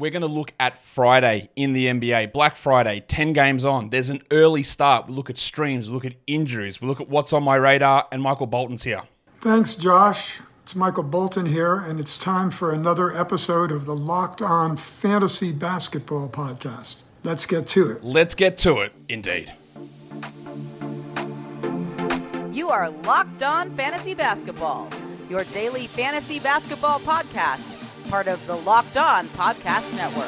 we're going to look at Friday in the NBA. Black Friday, 10 games on. There's an early start. We look at streams, we look at injuries, we look at what's on my radar, and Michael Bolton's here. Thanks, Josh. It's Michael Bolton here, and it's time for another episode of the Locked On Fantasy Basketball Podcast. Let's get to it. Let's get to it, indeed. You are Locked On Fantasy Basketball, your daily fantasy basketball podcast part of the Locked On Podcast Network.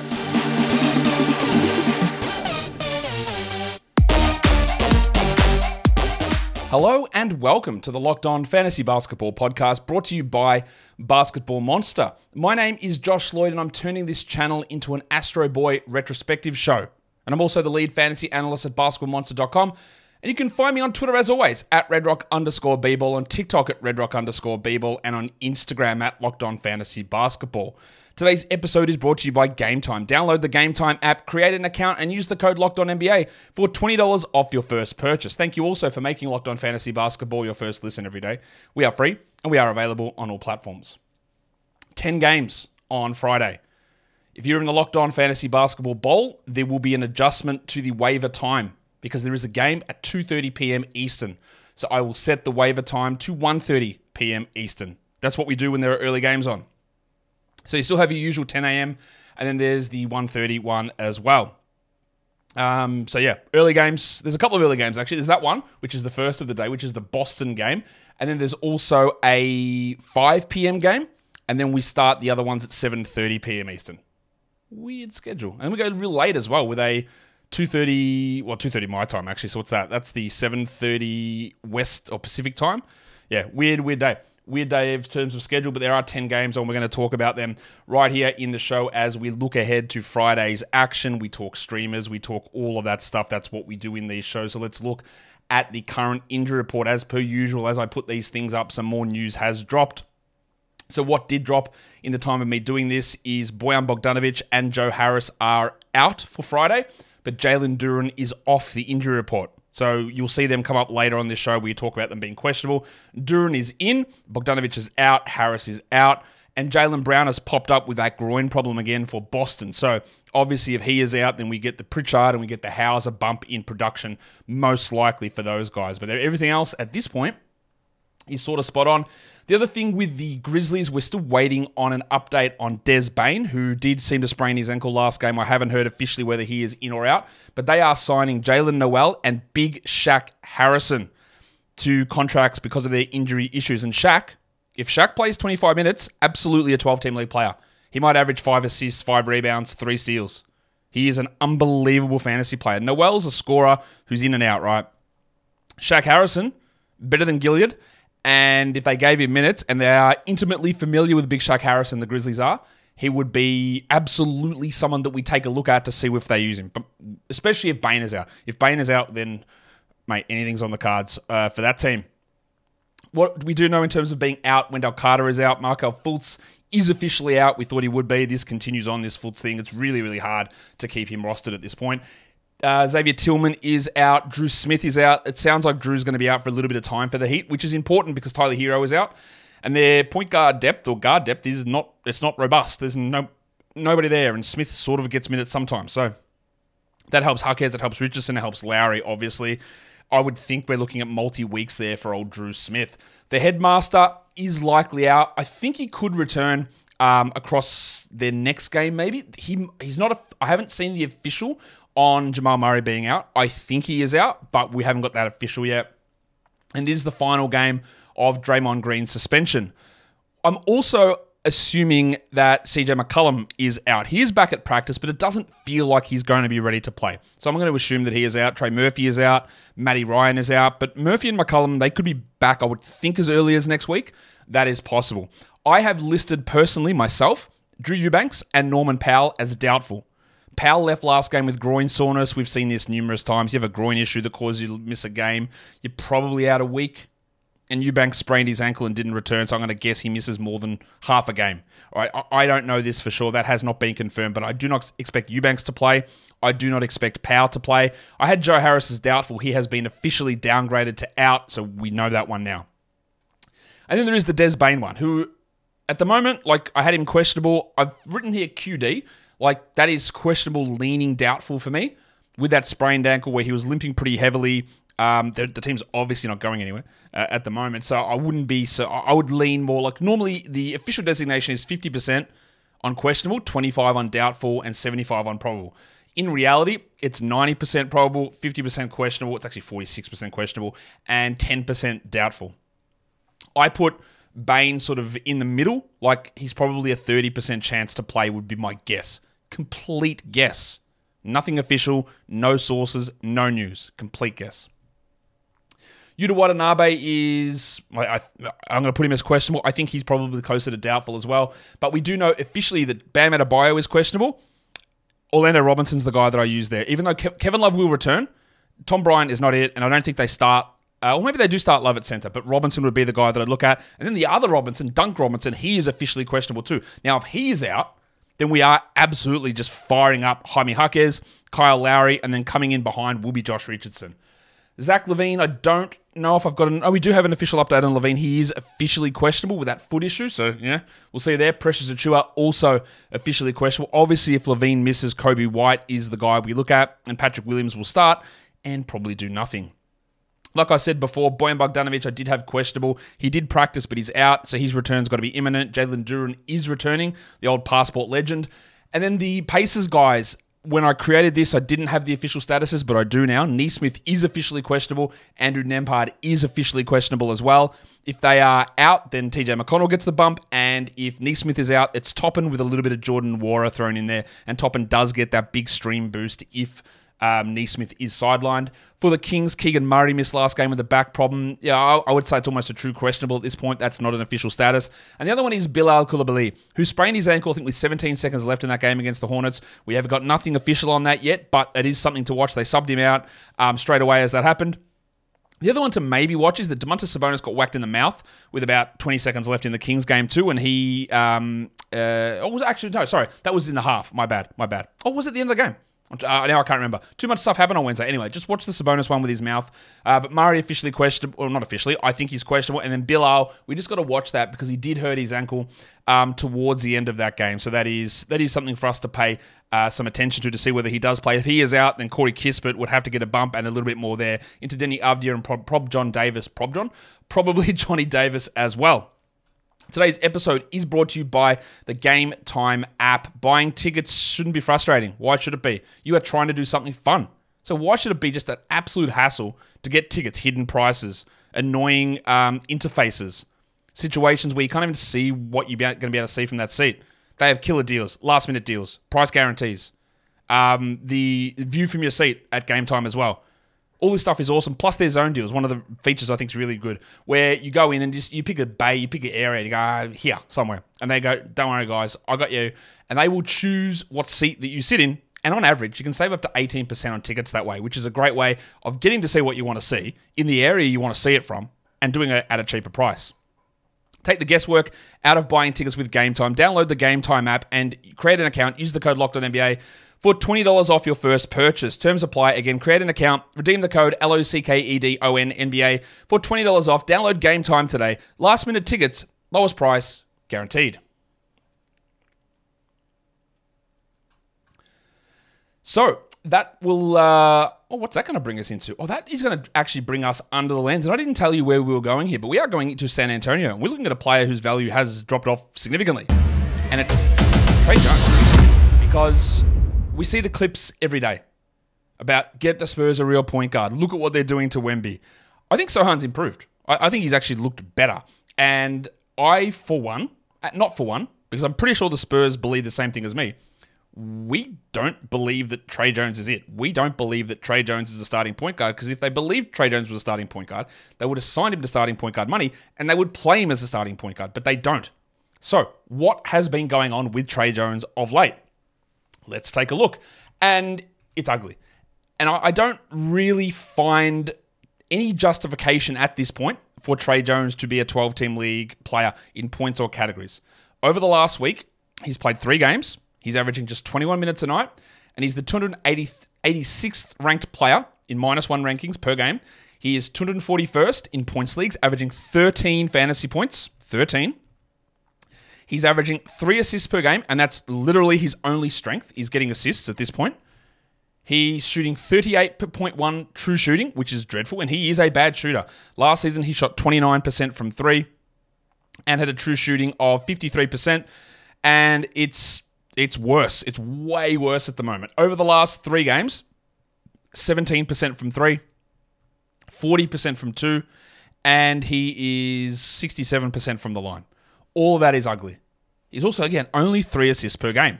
Hello and welcome to the Locked On Fantasy Basketball Podcast brought to you by Basketball Monster. My name is Josh Lloyd and I'm turning this channel into an Astro Boy retrospective show. And I'm also the lead fantasy analyst at basketballmonster.com and you can find me on Twitter as always at redrock underscore bball, on TikTok at redrock underscore bball, and on Instagram at locked on fantasy basketball. Today's episode is brought to you by Game Time. Download the Game Time app, create an account, and use the code Locked On NBA for $20 off your first purchase. Thank you also for making Locked On Fantasy Basketball your first listen every day. We are free and we are available on all platforms. 10 games on Friday. If you're in the Locked On Fantasy Basketball Bowl, there will be an adjustment to the waiver time because there is a game at 2:30 p.m. Eastern. So I will set the waiver time to 1:30 p.m. Eastern. That's what we do when there are early games on. So you still have your usual 10 a.m. and then there's the 1:30 one as well. Um, so yeah, early games. There's a couple of early games actually. There's that one, which is the first of the day, which is the Boston game, and then there's also a 5 p.m. game, and then we start the other ones at 7:30 p.m. Eastern. Weird schedule, and we go real late as well with a 2.30 well 2.30 my time actually. So what's that? That's the 7.30 west or pacific time. Yeah weird weird day. Weird day in terms of schedule but there are 10 games and we're going to talk about them right here in the show as we look ahead to friday's action. We talk streamers. We talk all of that stuff. That's what we do in these shows. So let's look at the current injury report. As per usual as i put these things up some more news has dropped. So what did drop in the time of me doing this is Bojan Bogdanovic and Joe Harris are out for Friday but Jalen Duren is off the injury report. So you'll see them come up later on this show where you talk about them being questionable. Duren is in, Bogdanovic is out, Harris is out, and Jaylen Brown has popped up with that groin problem again for Boston. So obviously, if he is out, then we get the Pritchard and we get the Hauser bump in production, most likely for those guys. But everything else at this point is sort of spot on. The other thing with the Grizzlies, we're still waiting on an update on Des Bane, who did seem to sprain his ankle last game. I haven't heard officially whether he is in or out, but they are signing Jaylen Nowell and Big Shaq Harrison to contracts because of their injury issues. And Shaq, if Shaq plays 25 minutes, absolutely a 12 team league player. He might average five assists, five rebounds, three steals. He is an unbelievable fantasy player. Nowell's a scorer who's in and out, right? Shaq Harrison, better than Gilead. And if they gave him minutes and they are intimately familiar with Big Shaq Harrison, the Grizzlies are, he would be absolutely someone that we take a look at to see if they use him. But especially if Bane is out. If Bane is out, then mate, anything's on the cards uh, for that team. What we do know in terms of being out, Wendell Carter is out. Markelle Fultz is officially out. We thought he would be. This continues on this Fultz thing. It's really, really hard to keep him rostered at this point. Uh, Xavier Tillman is out. Dru Smith is out. It sounds like Dru's going to be out for a little bit of time for the Heat, which is important because Tyler Herro is out, and their point guard depth or guard depth is not it's not robust. There's no nobody there, and Smith sort of gets minutes sometimes. So that helps Jaquez. It helps Richardson. It helps Lowry. Obviously, I would think we're looking at multi weeks there for old Dru Smith. The headmaster is likely out. I think he could return. Um, across their next game, maybe he he's not. A, I haven't seen the official on Jamal Murray being out. I think he is out, but we haven't got that official yet. And this is the final game of Draymond Green's suspension. I'm also assuming that CJ McCollum is out. He is back at practice, but it doesn't feel like he's going to be ready to play. So I'm going to assume that he is out. Trey Murphy is out. Matty Ryan is out. But Murphy and McCollum, they could be back, I would think, as early as next week. That is possible. I have listed personally myself, Drew Eubanks, and Norman Powell as doubtful. Powell left last game with groin soreness. We've seen this numerous times. You have a groin issue that causes you to miss a game. You're probably out a week. And Eubanks sprained his ankle and didn't return, so I'm going to guess he misses more than half a game. All right, I don't know this for sure. That has not been confirmed, but I do not expect Eubanks to play. I do not expect Powell to play. I had Joe Harris as doubtful. He has been officially downgraded to out, so we know that one now. And then there is the Des Bane one, who at the moment, like I had him questionable. I've written here QD Like that is questionable, leaning doubtful for me with that sprained ankle where he was limping pretty heavily. Um, the, the, team's obviously not going anywhere uh, at the moment, so I wouldn't be so. I would lean more like normally the official designation is fifty percent on questionable, twenty five on doubtful, and seventy five on probable. In reality, it's ninety percent probable, fifty percent questionable. It's actually forty six percent questionable, and ten percent doubtful. I put Bane sort of in the middle, like he's probably a thirty percent chance to play would be my guess. Complete guess. Nothing official, no sources, no news. Complete guess. Yuta Watanabe is, I, am going to put him as questionable. I think he's probably closer to doubtful as well. But we do know officially that Bam Adebayo is questionable. Orlando Robinson's the guy that I use there. Even though Ke- Kevin Love will return, Tom Bryant is not it, and I don't think they start. Uh, or maybe they do start Love at center, but Robinson would be the guy that I'd look at. And then the other Robinson, Dunk Robinson, he is officially questionable too. Now, if he is out, then we are absolutely just firing up Jaime Jaquez, Kyle Lowry, and then coming in behind will be Josh Richardson. Zach LaVine, I don't know if I've got an. Oh, we do have an official update on LaVine. He is officially questionable with that foot issue. So, yeah, we'll see there. Precious Achiuwa also officially questionable. Obviously, if LaVine misses, Coby White is the guy we look at, and Patrick Williams will start and probably do nothing. Like I said before, Bojan Bogdanovic, I did have questionable. He did practice, but he's out, so his return's got to be imminent. Jalen Duren is returning, the old passport legend. And then the Pacers guys, when I created this, I didn't have the official statuses, but I do now. Nesmith is officially questionable. Andrew Nembhard is officially questionable as well. If they are out, then TJ McConnell gets the bump. And if Nesmith is out, it's Toppin with a little bit of Jordan Nwora thrown in there. And Toppin does get that big stream boost if um, Nesmith is sidelined. For the Kings, Keegan Murray missed last game with a back problem. Yeah, I, I, would say it's almost a true questionable at this point. That's not an official status. And the other one is Bilal Coulibaly, who sprained his ankle, I think, with 17 seconds left in that game against the Hornets. We have got nothing official on that yet, but it is something to watch. They subbed him out um, straight away as that happened. The other one to maybe watch is that Domantas Sabonis got whacked in the mouth with about 20 seconds left in the Kings game too, and he um uh oh was actually no sorry that was in the half. My bad, my bad. Oh, was it the end of the game? Uh, now I can't remember. Too much stuff happened on Wednesday. Anyway, just watch the Sabonis one with his mouth. Uh, but Murray officially questionable, or not officially. I think he's questionable. And then Bilal, we just got to watch that because he did hurt his ankle um, towards the end of that game. So that is that is something for us to pay uh, some attention to to see whether he does play. If he is out, then Corey Kispert would have to get a bump and a little bit more there into Deni Avdija and Prob, Prob John Davis. Prob John, probably Johnny Davis as well. Today's episode is brought to you by the Game Time app. Buying tickets shouldn't be frustrating. Why should it be? You are trying to do something fun. So why should it be just an absolute hassle to get tickets, hidden prices, annoying um, interfaces, situations where you can't even see what you're going to be able to see from that seat? They have killer deals, last minute deals, price guarantees, um, the view from your seat at game time as well all this stuff is awesome. Plus, their zone deals. One of the features I think is really good, where you go in and just you pick a bay, you pick an area, you go ah, here somewhere, and they go, "Don't worry, guys, I got you," and they will choose what seat that you sit in. And on average, you can save up to 18% on tickets that way, which is a great way of getting to see what you want to see in the area you want to see it from and doing it at a cheaper price. Take the guesswork out of buying tickets with Game Time. Download the Game Time app and create an account. Use the code LOCKEDONNBA for $20 off your first purchase. Terms apply. Again, create an account, redeem the code LOCKEDONNBA for $20 off. Download Game Time today. Last minute tickets, lowest price, guaranteed. So that will. Uh, oh, what's that going to bring us into? Oh, that is going to actually bring us under the lens. And I didn't tell you where we were going here, but we are going into San Antonio. And we're looking at a player whose value has dropped off significantly. And it's Tre Jones. Because we see the clips every day about get the Spurs a real point guard. Look at what they're doing to Wemby. I think Sochan's improved. I, I think he's actually looked better. And I, for one, uh, not for one, because I'm pretty sure the Spurs believe the same thing as me. We don't believe that Tre Jones is it. We don't believe that Tre Jones is a starting point guard because if they believed Tre Jones was a starting point guard, they would have signed him to starting point guard money and they would play him as a starting point guard, but they don't. So, what has been going on with Tre Jones of late? Let's take a look. And it's ugly. And I, I don't really find any justification at this point for Tre Jones to be a 12 team league player in points or categories. Over the last week, he's played three games. He's averaging just 21 minutes a night, and he's the 286th ranked player in minus one rankings per game. He is 241st in points leagues, averaging 13 fantasy points. 13. He's averaging three assists per game, and that's literally his only strength, is getting assists at this point. He's shooting 38.1 true shooting, which is dreadful, and he is a bad shooter. Last season, he shot 29% from three and had a true shooting of 53%, and it's it's worse. It's way worse at the moment. Over the last three games, 17% from three, 40% from two, and he is 67% from the line. All of that is ugly. He's also, again, only three assists per game.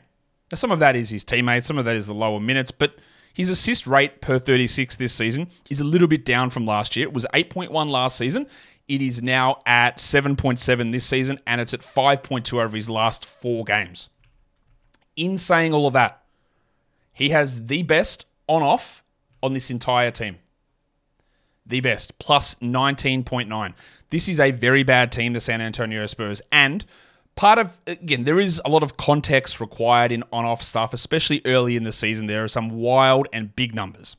Now, some of that is his teammates, some of that is the lower minutes, but his assist rate per 36 this season is a little bit down from last year. It was 8.1 last season. It is now at 7.7 this season, and it's at 5.2 over his last four games. In saying all of that, he has the best on off on this entire team. The best, plus 19.9. This is a very bad team, the San Antonio Spurs. And part of, again, there is a lot of context required in on off stuff, especially early in the season. There are some wild and big numbers.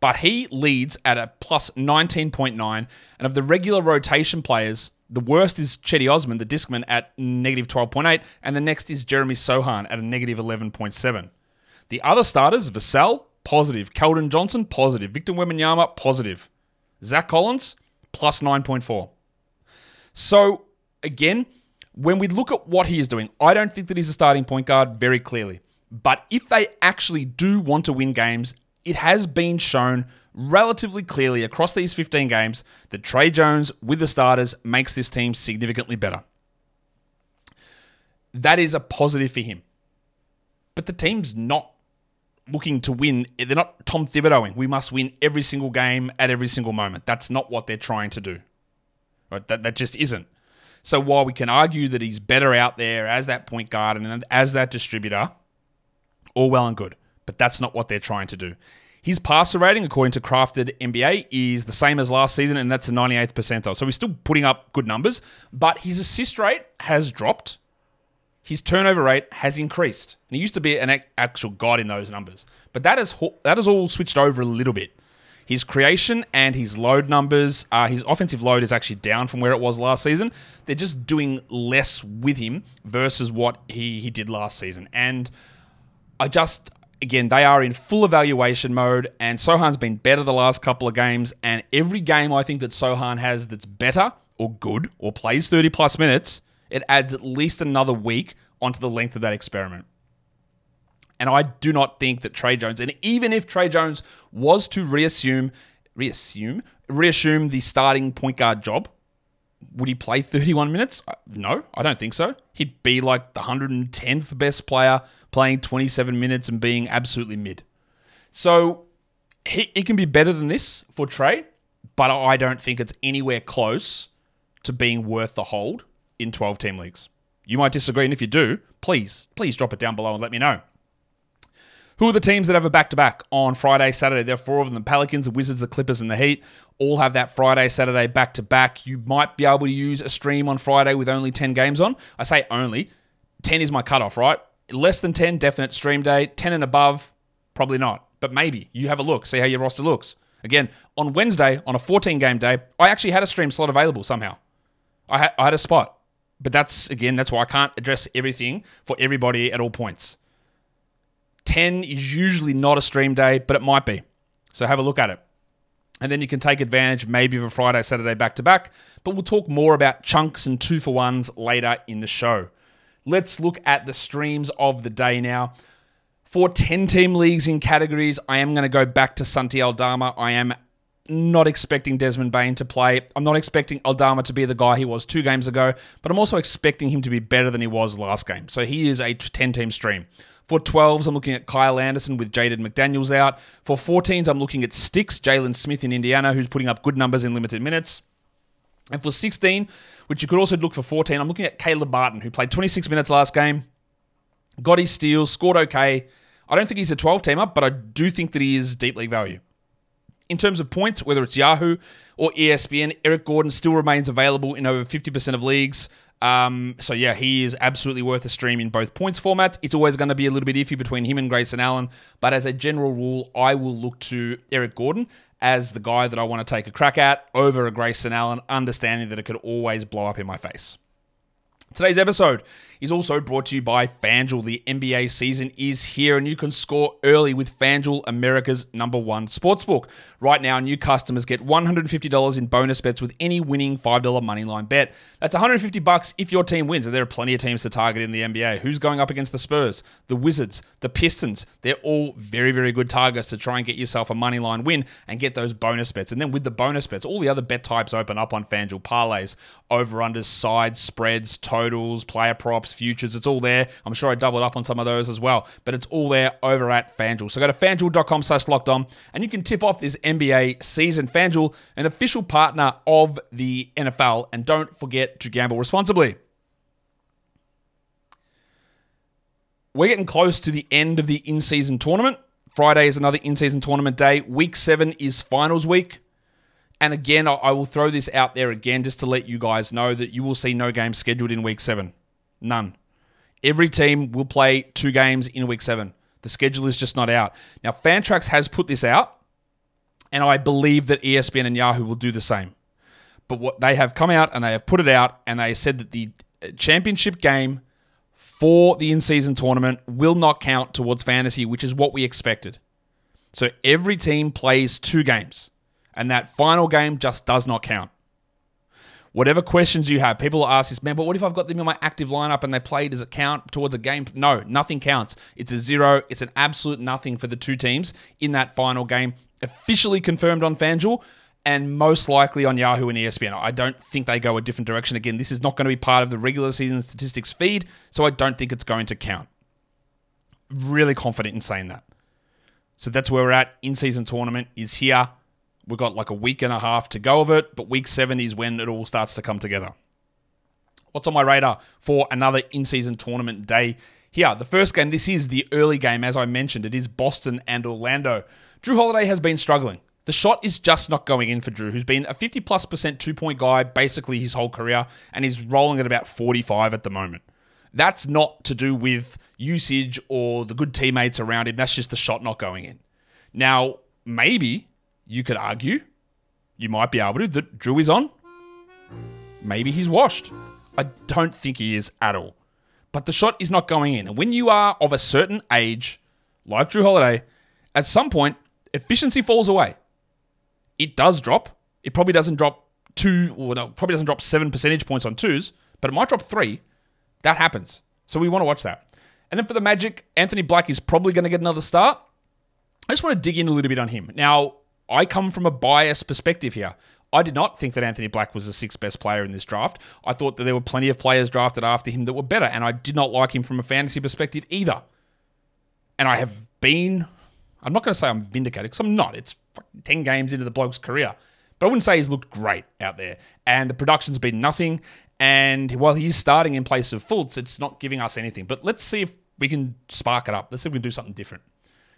But he leads at a plus 19.9. And of the regular rotation players, the worst is Cedi Osman, the discman, at negative 12.8. And the next is Jeremy Sochan at a negative 11.7. The other starters, Vassell, positive. Keldon Johnson, positive. Victor Wembanyama, positive. Zach Collins, plus 9.4. So, again, when we look at what he is doing, I don't think that he's a starting point guard very clearly. But if they actually do want to win games, it has been shown relatively clearly across these 15 games that Tre Jones with the starters makes this team significantly better. That is a positive for him. But the team's not looking to win. They're not Tom Thibodeauing. We must win every single game at every single moment. That's not what they're trying to do. Right? That, that just isn't. So while we can argue that he's better out there as that point guard and as that distributor, all well and good. But that's not what they're trying to do. His passer rating, according to Crafted NBA, is the same as last season, and that's the 98th percentile. So he's still putting up good numbers, but his assist rate has dropped his turnover rate has increased. And he used to be an actual god in those numbers. But that is that has all switched over a little bit. His creation and his load numbers, uh, his offensive load is actually down from where it was last season. They're just doing less with him versus what he, he did last season. And I just, again, they are in full evaluation mode, and Sochan's been better the last couple of games. And every game I think that Sochan has that's better or good or plays 30 plus minutes, it adds at least another week onto the length of that experiment. And I do not think that Tre Jones, and even if Tre Jones was to reassume, reassume, reassume the starting point guard job, would he play 31 minutes? Uh, no, I don't think so. He'd be like the 110th best player playing 27 minutes and being absolutely mid. So he, it can be better than this for Tre, but I don't think it's anywhere close to being worth the hold in 12 team leagues. You might disagree, and if you do, please, please drop it down below and let me know. Who are the teams that have a back to back on Friday, Saturday? There are four of them the Pelicans, the Wizards, the Clippers, and the Heat. All have that Friday, Saturday back to back. You might be able to use a stream on Friday with only 10 games on. I say only. 10 is my cutoff, right? Less than 10, definite stream day. 10 and above, probably not. But maybe you have a look, see how your roster looks. Again, on Wednesday, on a 14 game day, I actually had a stream slot available somehow. I I had a spot. But that's, again, that's why I can't address everything for everybody at all points. 10 is usually not a stream day, but it might be. So have a look at it. And then you can take advantage maybe of a Friday, Saturday back to back. But we'll talk more about chunks and two for ones later in the show. Let's look at the streams of the day now. For 10 team leagues in categories, I am going to go back to Santi Aldama. I am not expecting Desmond Bane to play. I'm not expecting Aldama to be the guy he was two games ago, but I'm also expecting him to be better than he was last game. So he is a 10 team stream. For 12s, I'm looking at Kyle Anderson with Jaden McDaniels out. For 14s, I'm looking at Sticks, Jalen Smith in Indiana, who's putting up good numbers in limited minutes. And for 16, which you could also look for 14, I'm looking at Caleb Martin, who played 26 minutes last game, got his steals, scored okay. I don't think he's a 12 teamer, but I do think that he is deep league value. In terms of points, whether it's Yahoo or ESPN, Eric Gordon still remains available in over 50% of leagues. Um, so yeah, he is absolutely worth a stream in both points formats. It's always going to be a little bit iffy between him and Grayson Allen, but as a general rule, I will look to Eric Gordon as the guy that I want to take a crack at over a Grayson Allen, understanding that it could always blow up in my face. Today's episode is also brought to you by FanDuel. The NBA season is here and you can score early with FanDuel, America's number one sportsbook. Right now, new customers get $150 in bonus bets with any winning $5 moneyline bet. That's 150 bucks if your team wins. And there are plenty of teams to target in the NBA. Who's going up against the Spurs, the Wizards, the Pistons? They're all very, very good targets to try and get yourself a moneyline win and get those bonus bets. And then with the bonus bets, all the other bet types open up on FanDuel parlays, over unders, sides, spreads, totals, player props, futures. It's all there. I'm sure I doubled up on some of those as well, but it's all there over at FanDuel. So go to fanduel.com slash locked on and you can tip off this NBA season. FanDuel, an official partner of the NFL, and don't forget to gamble responsibly. We're getting close to the end of the in season tournament. Friday is another in season tournament day. Week seven is finals week. And again, I will throw this out there again just to let you guys know that you will see no games scheduled in week seven. None. Every team will play two games in week seven. The schedule is just not out. Now, Fantrax has put this out, and I believe that ESPN and Yahoo will do the same. But what they have come out and they have put it out, and they said that the uh, championship game for the in season tournament will not count towards fantasy, which is what we expected. So every team plays two games and that final game just does not count. Whatever questions you have, people ask this, man, but what if I've got them in my active lineup and they play? Does it count towards a game? No, nothing counts. It's a zero. It's an absolute nothing for the two teams in that final game. Officially confirmed on FanDuel and most likely on Yahoo and ESPN. I don't think they go a different direction. Again, this is not going to be part of the regular season statistics feed, so I don't think it's going to count. Really confident in saying that. So that's where we're at. In season tournament is here. We've got like a week and a half to go of it, but week seven is when it all starts to come together. What's on my radar for another in season tournament day? Here, the first game, this is the early game, as I mentioned. It is Boston and Orlando. Jrue Holiday has been struggling. The shot is just not going in for Jrue, who's been a 50 plus percent two point guy basically his whole career, and he's rolling at about 45 at the moment. That's not to do with usage or the good teammates around him. That's just the shot not going in. Now, maybe you could argue, you might be able to, that Jrue is on. Maybe he's washed. I don't think he is at all. But the shot is not going in. And when you are of a certain age, like Jrue Holiday, at some point, efficiency falls away. It does drop. It probably doesn't drop two, or no, probably doesn't drop seven percentage points on twos, but it might drop three. That happens. So we want to watch that. And then for the Magic, Anthony Black is probably going to get another start. I just want to dig in a little bit on him. Now, I come from a biased perspective here. I did not think that Anthony Black was the sixth best player in this draft. I thought that there were plenty of players drafted after him that were better, and I did not like him from a fantasy perspective either. And I have been, I'm not going to say I'm vindicated because I'm not. It's 10 games into the bloke's career. But I wouldn't say he's looked great out there. And the production's been nothing. And while he's starting in place of Fultz, it's not giving us anything. But let's see if we can spark it up. Let's see if we can do something different.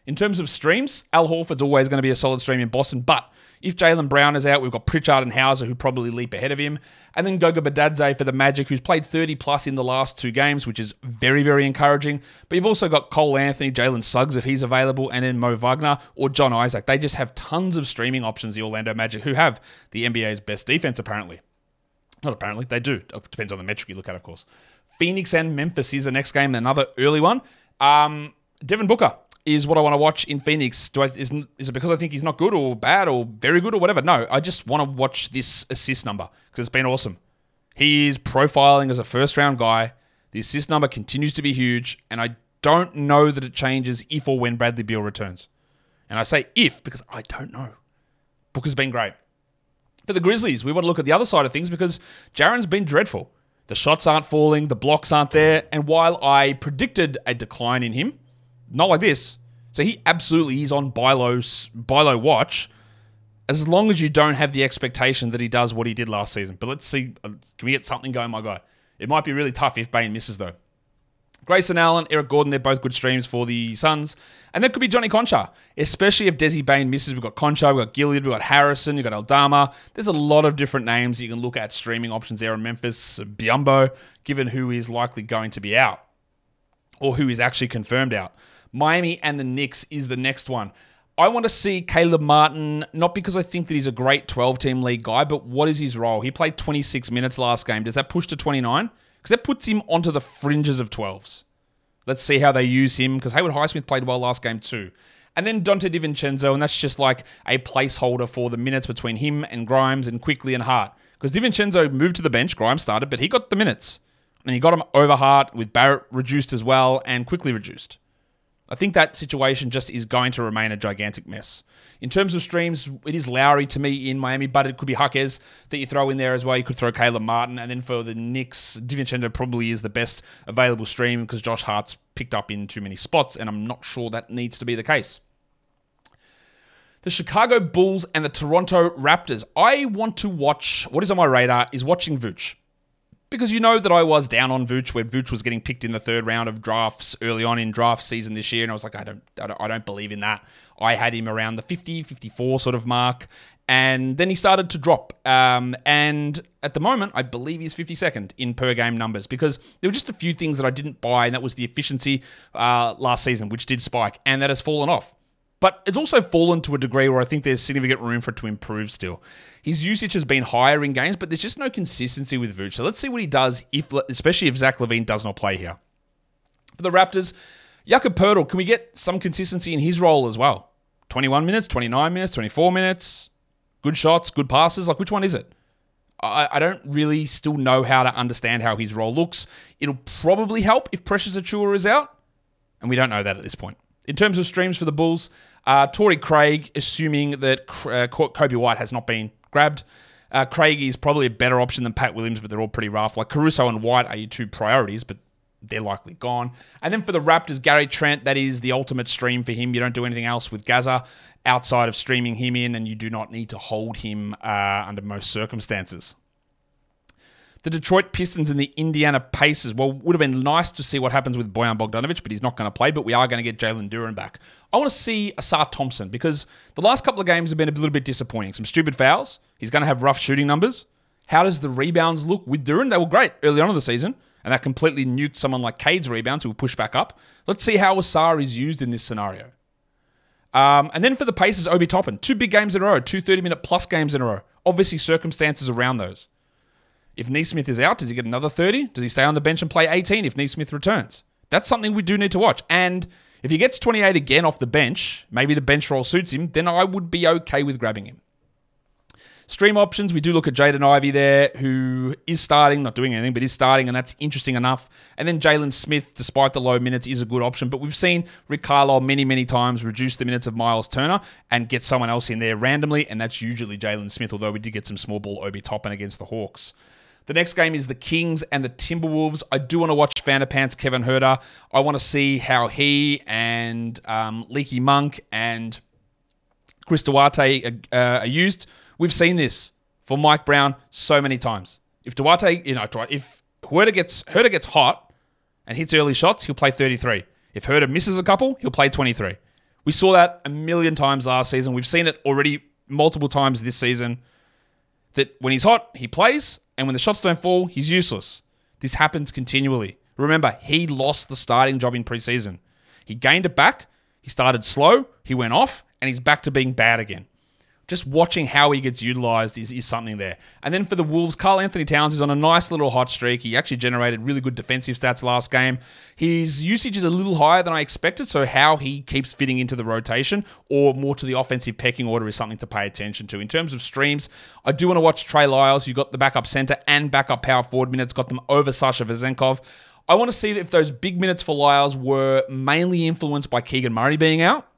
In terms of streams, Al Horford's always going to be a solid stream in Boston, but if Jaylen Brown is out, we've got Pritchard and Hauser who probably leap ahead of him. And then Goga Bitadze for the Magic, who's played 30 plus in the last two games, which is very, very encouraging. But you've also got Cole Anthony, Jalen Suggs if he's available, and then Mo Wagner or John Isaac. They just have tons of streaming options, the Orlando Magic, who have the NBA's best defense, apparently. Not apparently, they do. It depends on the metric you look at, of course. Phoenix and Memphis is the next game, another early one. Um, Devin Booker is what I want to watch in Phoenix. Do I, is, is it because I think he's not good or bad or very good or whatever? No, I just want to watch this assist number because it's been awesome. He is profiling as a first round guy. The assist number continues to be huge, and I don't know that it changes if or when Bradley Beal returns. And I say if because I don't know. Booker's been great. For the Grizzlies, we want to look at the other side of things because Jaren's been dreadful. The shots aren't falling, the blocks aren't there, and while I predicted a decline in him, not like this. So he absolutely is on buy low, low watch as long as you don't have the expectation that he does what he did last season. But let's see. Uh, can we get something going, my guy? It might be really tough if Bane misses, though. Grayson Allen, Eric Gordon, they're both good streams for the Suns. And that could be Johnny Konchar, especially if Desi Bane misses. We've got Konchar, we've got Gilead, we've got Harrison, we've got Aldama. There's a lot of different names you can look at streaming options there in Memphis. Biyombo, given who is likely going to be out or who is actually confirmed out. Miami and the Knicks is the next one. I want to see Caleb Martin, not because I think that he's a great 12 team league guy, but what is his role? He played 26 minutes last game. Does that push to 29? Because that puts him onto the fringes of 12s. Let's see how they use him because Haywood Highsmith played well last game too. And then Donte DiVincenzo, and that's just like a placeholder for the minutes between him and Grimes and Quickley and Hart. Because DiVincenzo moved to the bench, Grimes started, but he got the minutes. And he got him over Hart with Barrett reduced as well and Quickley reduced. I think that situation just is going to remain a gigantic mess. In terms of streams, it is Lowry to me in Miami, but it could be Jaquez that you throw in there as well. You could throw Caleb Martin, and then for the Knicks, DiVincenzo probably is the best available stream because Josh Hart's picked up in too many spots, and I'm not sure that needs to be the case. The Chicago Bulls and the Toronto Raptors. I want to watch. What is on my radar is watching Vooch because you know that I was down on Vooch when Vooch was getting picked in the third round of drafts early on in draft season this year, and I was like, I don't, I don't, believe in that. I had him around the 50, 54 sort of mark, and then he started to drop. Um, and at the moment, I believe he's 52nd in per game numbers because there were just a few things that I didn't buy, and that was the efficiency uh, last season, which did spike, and that has fallen off. But it's also fallen to a degree where I think there's significant room for it to improve still. His usage has been higher in games, but there's just no consistency with Vooch. So let's see what he does, if, especially if Zach LaVine does not play here. For the Raptors, Jakob Poeltl, can we get some consistency in his role as well? 21 minutes, 29 minutes, 24 minutes, good shots, good passes. Like, which one is it? I, I don't really still know how to understand how his role looks. It'll probably help if Precious Achiuwa is out, and we don't know that at this point. In terms of streams for the Bulls, uh, Torrey Craig, assuming that uh, Coby White has not been grabbed. Uh, Craig is probably a better option than Pat Williams, but they're all pretty rough. Like Caruso and White are your two priorities, but they're likely gone. And then for the Raptors, Gary Trent, that is the ultimate stream for him. You don't do anything else with Gaza outside of streaming him in, and you do not need to hold him uh, under most circumstances. The Detroit Pistons and the Indiana Pacers. Well, would have been nice to see what happens with Bojan Bogdanovic, but he's not going to play. But we are going to get Jalen Duren back. I want to see Ausar Thompson because the last couple of games have been a little bit disappointing. Some stupid fouls. He's going to have rough shooting numbers. How does the rebounds look with Duren? They were great early on in the season, and that completely nuked someone like Cade's rebounds who will push back up. Let's see how Ausar is used in this scenario. Um, and then for the Pacers, Obi Toppin. Two big games in a row, two 30 minute plus games in a row. Obviously, circumstances around those. If Nesmith is out, does he get another 30? Does he stay on the bench and play 18 if Nesmith returns? That's something we do need to watch. And if he gets 28 again off the bench, maybe the bench role suits him, then I would be okay with grabbing him. Stream options, we do look at Jaden Ivey there, who is starting, not doing anything, but is starting, and that's interesting enough. And then Jalen Smith, despite the low minutes, is a good option. But we've seen Rick Carlisle many, many times reduce the minutes of Miles Turner and get someone else in there randomly, and that's usually Jalen Smith, although we did get some small ball Obi Toppin against the Hawks. The next game is the Kings and the Timberwolves. I do want to watch Pants Kevin Huerter. I want to see how he and um, Leaky Monk and Chris Duarte uh, are used. We've seen this for Mike Brown so many times. If Duarte, you know, if Huerter gets Huerter gets hot and hits early shots, he'll play 33. If Huerter misses a couple, he'll play 23. We saw that a million times last season. We've seen it already multiple times this season. That when he's hot, he plays, and when the shots don't fall, he's useless. This happens continually. Remember, he lost the starting job in preseason. He gained it back. He started slow. He went off, and he's back to being bad again just watching how he gets utilized is, is something there. And then for the Wolves, Karl Anthony Towns is on a nice little hot streak. He actually generated really good defensive stats last game. His usage is a little higher than I expected, so how he keeps fitting into the rotation or more to the offensive pecking order is something to pay attention to. In terms of streams, I do want to watch Trey Lyles. You got the backup center and backup power forward minutes, got them over Sasha Vezenkov. I want to see if those big minutes for Lyles were mainly influenced by Keegan Murray being out,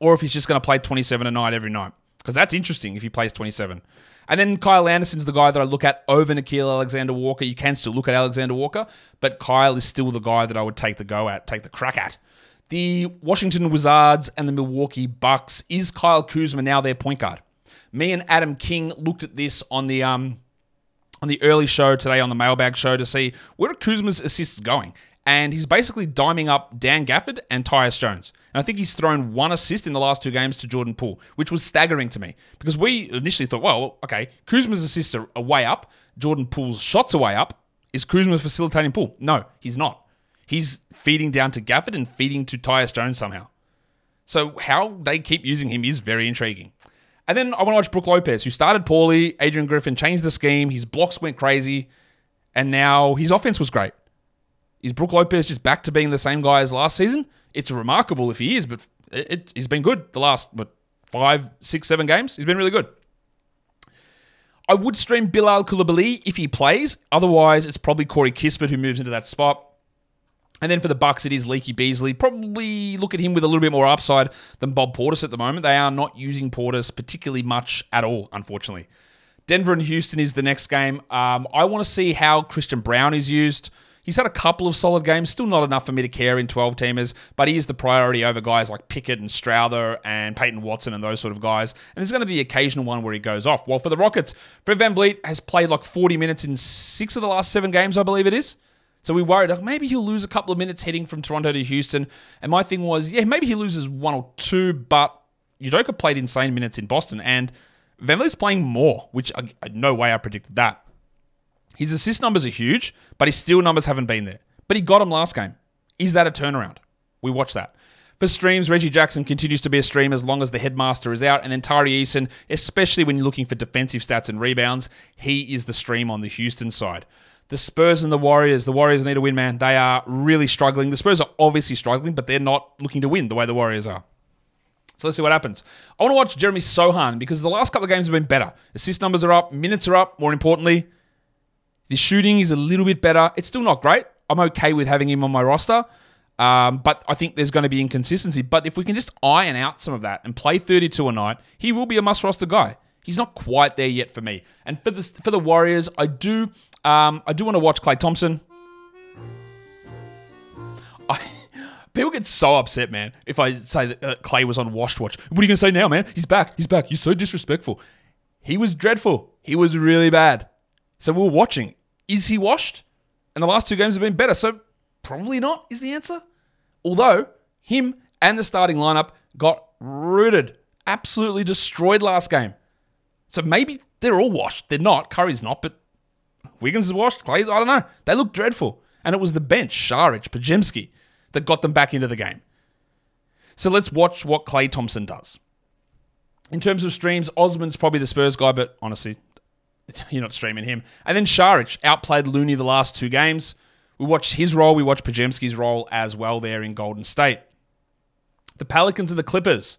or if he's just going to play 27 a night every night because that's interesting if he plays 27. And then Kyle Anderson's the guy that I look at over Nickeil Alexander Walker. You can still look at Alexander Walker, but Kyle is still the guy that I would take the go at, take the crack at. The Washington Wizards and the Milwaukee Bucks. Is Kyle Kuzma now their point guard? Me and Adam King looked at this on the um on the early show today on the mailbag show to see where Kuzma's assists going and he's basically diming up Dan Gafford and Tyus Jones. And I think he's thrown one assist in the last two games to Jordan Poole, which was staggering to me because we initially thought, well, okay, Kuzma's assists are, way up, Jordan Poole's shots are way up. Is Kuzma facilitating Poole? No, he's not. He's feeding down to Gafford and feeding to Tyus Jones somehow. So how they keep using him is very intriguing. And then I want to watch Brook Lopez, who started poorly. Adrian Griffin changed the scheme. His blocks went crazy. And now his offense was great. Is Brook Lopez just back to being the same guy as last season? It's remarkable if he is, but it, it, he's been good the last what, five, six, seven games. He's been really good. I would stream Bilal Coulibaly if he plays. Otherwise, it's probably Corey Kispert who moves into that spot. And then for the Bucks, it is Leaky Beasley. Probably look at him with a little bit more upside than Bob Portis at the moment. They are not using Portis particularly much at all, unfortunately. Denver and Houston is the next game. Um, I want to see how Christian Braun is used. He's had a couple of solid games, still not enough for me to care in 12 teamers, but he is the priority over guys like Pickett and Strawther and Peyton Watson and those sort of guys. And there's going to be the occasional one where he goes off. Well, for the Rockets, Fred Van VanVleet has played like 40 minutes in six of the last seven games, I believe it is. So we worried like, maybe he'll lose a couple of minutes heading from Toronto to Houston. And my thing was, yeah, maybe he loses one or two, but Udoka played insane minutes in Boston, and VanVleet's playing more, which I, no way I predicted that. His assist numbers are huge, but his steal numbers haven't been there. But he got them last game. Is that a turnaround? We watch that. For streams, Reggie Jackson continues to be a stream as long as the headmaster is out. And then Tari Eason, especially when you're looking for defensive stats and rebounds, he is the stream on the Houston side. The Spurs and the Warriors. The Warriors need a win, man. They are really struggling. The Spurs are obviously struggling, but they're not looking to win the way the Warriors are. So let's see what happens. I want to watch Jeremy Sohan because the last couple of games have been better. Assist numbers are up, minutes are up, more importantly. The shooting is a little bit better. It's still not great. I'm okay with having him on my roster. Um, but I think there's going to be inconsistency. But if we can just iron out some of that and play 32 a night, he will be a must roster guy. He's not quite there yet for me. And for the for the Warriors, I do um, I do want to watch Klay Thompson. I, people get so upset, man, if I say that uh, Klay was on Washed Watch. What are you gonna say now, man? He's back. He's back. You're so disrespectful. He was dreadful. He was really bad. So we are watching. Is he washed? And the last two games have been better. So probably not is the answer. Although him and the starting lineup got rooted, absolutely destroyed last game. So maybe they're all washed. They're not. Curry's not, but Wiggins is washed. Klay's, I don't know. They look dreadful. And it was the bench, Saric, Podziemski, that got them back into the game. So let's watch what Klay Thompson does. In terms of streams, Osman's probably the Spurs guy, but honestly, you're not streaming him. And then Saric outplayed Looney the last two games. We watched his role. We watched Podziemski's role as well there in Golden State. The Pelicans and the Clippers.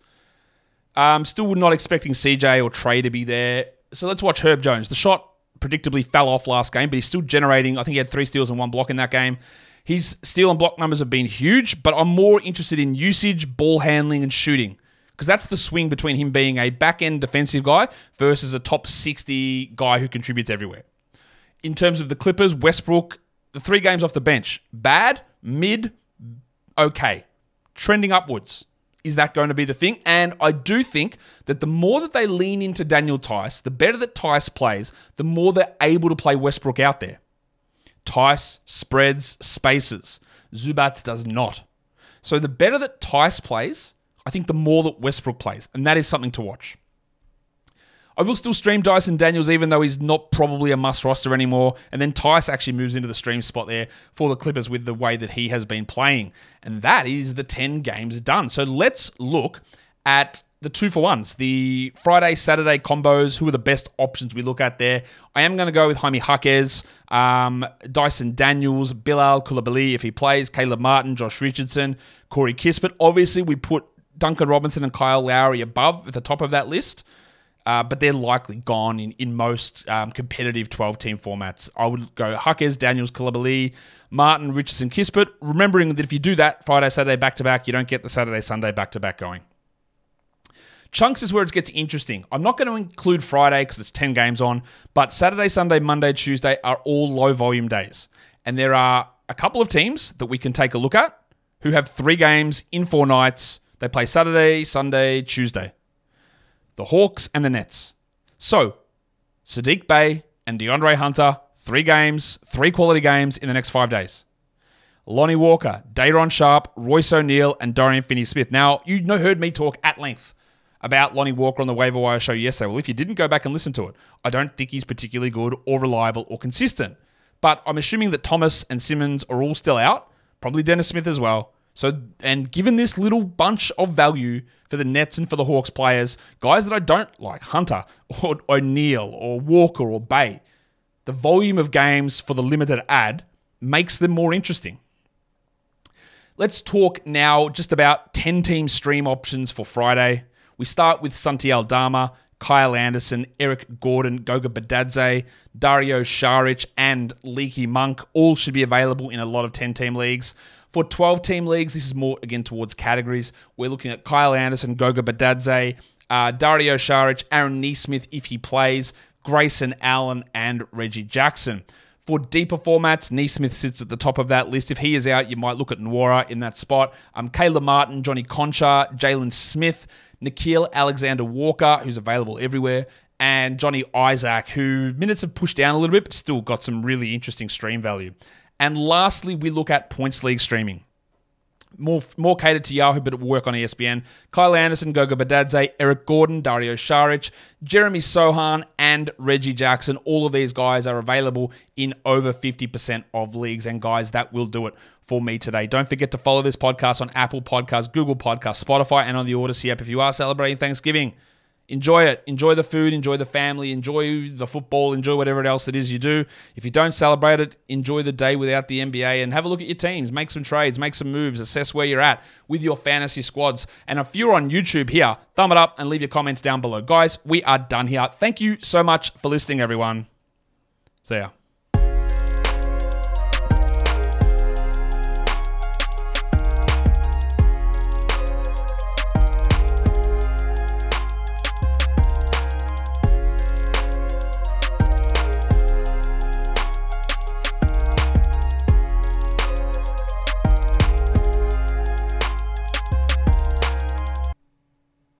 Um, still not expecting CJ or Trey to be there. So let's watch Herb Jones. The shot predictably fell off last game, but he's still generating. I think he had three steals and one block in that game. His steal and block numbers have been huge, but I'm more interested in usage, ball handling, and shooting because that's the swing between him being a back end defensive guy versus a top 60 guy who contributes everywhere. In terms of the Clippers, Westbrook, the three games off the bench, bad, mid, okay, trending upwards is that going to be the thing? And I do think that the more that they lean into Daniel Theis, the better that Theis plays, the more they're able to play Westbrook out there. Theis spreads spaces. Zubac does not. So the better that Theis plays, I think the more that Westbrook plays. And that is something to watch. I will still stream Dyson Daniels, even though he's not probably a must roster anymore. And then Theis actually moves into the stream spot there for the Clippers with the way that he has been playing. And that is the 10 games done. So let's look at the two for ones, the Friday, Saturday combos. Who are the best options we look at there? I am going to go with Jaime Jaquez, um, Dyson Daniels, Bilal Coulibaly if he plays, Caleb Martin, Josh Richardson, Corey Kispert. Obviously, we put Duncan Robinson and Kyle Lowry above at the top of that list. Uh, but they're likely gone in, in most um, competitive 12 team formats. I would go Jaquez, Daniels, Coulibaly, Martin, Richardson, Kispert. Remembering that if you do that Friday, Saturday back to back, you don't get the Saturday, Sunday back to back going. Chunks is where it gets interesting. I'm not going to include Friday because it's 10 games on, but Saturday, Sunday, Monday, Tuesday are all low volume days. And there are a couple of teams that we can take a look at who have three games in four nights. They play Saturday, Sunday, Tuesday the Hawks, and the Nets. So, Saddiq Bey and DeAndre Hunter, three games, three quality games in the next five days. Lonnie Walker, Day'Ron Sharpe, Royce O'Neale, and Dorian Finney Smith. Now, you heard me talk at length about Lonnie Walker on the waiver wire show yesterday. Well, if you didn't go back and listen to it, I don't think he's particularly good or reliable or consistent. But I'm assuming that Thomas and Simmons are all still out, probably Dennis Smith as well. So, and given this little bunch of value for the Nets and for the Hawks players, guys that I don't like, Hunter or O'Neale or Walker or Bey, the volume of games for the limited ad makes them more interesting. Let's talk now just about 10 team stream options for Friday. We start with Santi Aldama, Kyle Anderson, Eric Gordon, Goga Bitadze, Dario Saric, and Leaky Monk all should be available in a lot of 10 team leagues. For 12 team leagues, this is more again towards categories. We're looking at Kyle Anderson, Goga Bitadze, uh, Dario Saric, Aaron Nesmith if he plays, Grayson Allen, and Reggie Jackson. For deeper formats, Nesmith sits at the top of that list. If he is out, you might look at Nwora in that spot. Um, Caleb Martin, Johnny Concha, Jalen Smith, Nickeil Alexander Walker, who's available everywhere, and Johnny Isaac, who minutes have pushed down a little bit, but still got some really interesting stream value. And lastly, we look at points league streaming more more catered to Yahoo, but it will work on ESPN. Kyle Anderson, Goga Bitadze, Eric Gordon, Dario Saric, Jeremy Sochan, and Reggie Jackson. All of these guys are available in over 50% of leagues, and guys, that will do it for me today. Don't forget to follow this podcast on Apple Podcasts, Google Podcasts, Spotify, and on the Audacy app if you are celebrating Thanksgiving enjoy it. Enjoy the food, enjoy the family, enjoy the football, enjoy whatever else it is you do. If you don't celebrate it, enjoy the day without the NBA and have a look at your teams. Make some trades, make some moves, assess where you're at with your fantasy squads. And if you're on YouTube here, thumb it up and leave your comments down below. Guys, we are done here. Thank you so much for listening, everyone. See ya.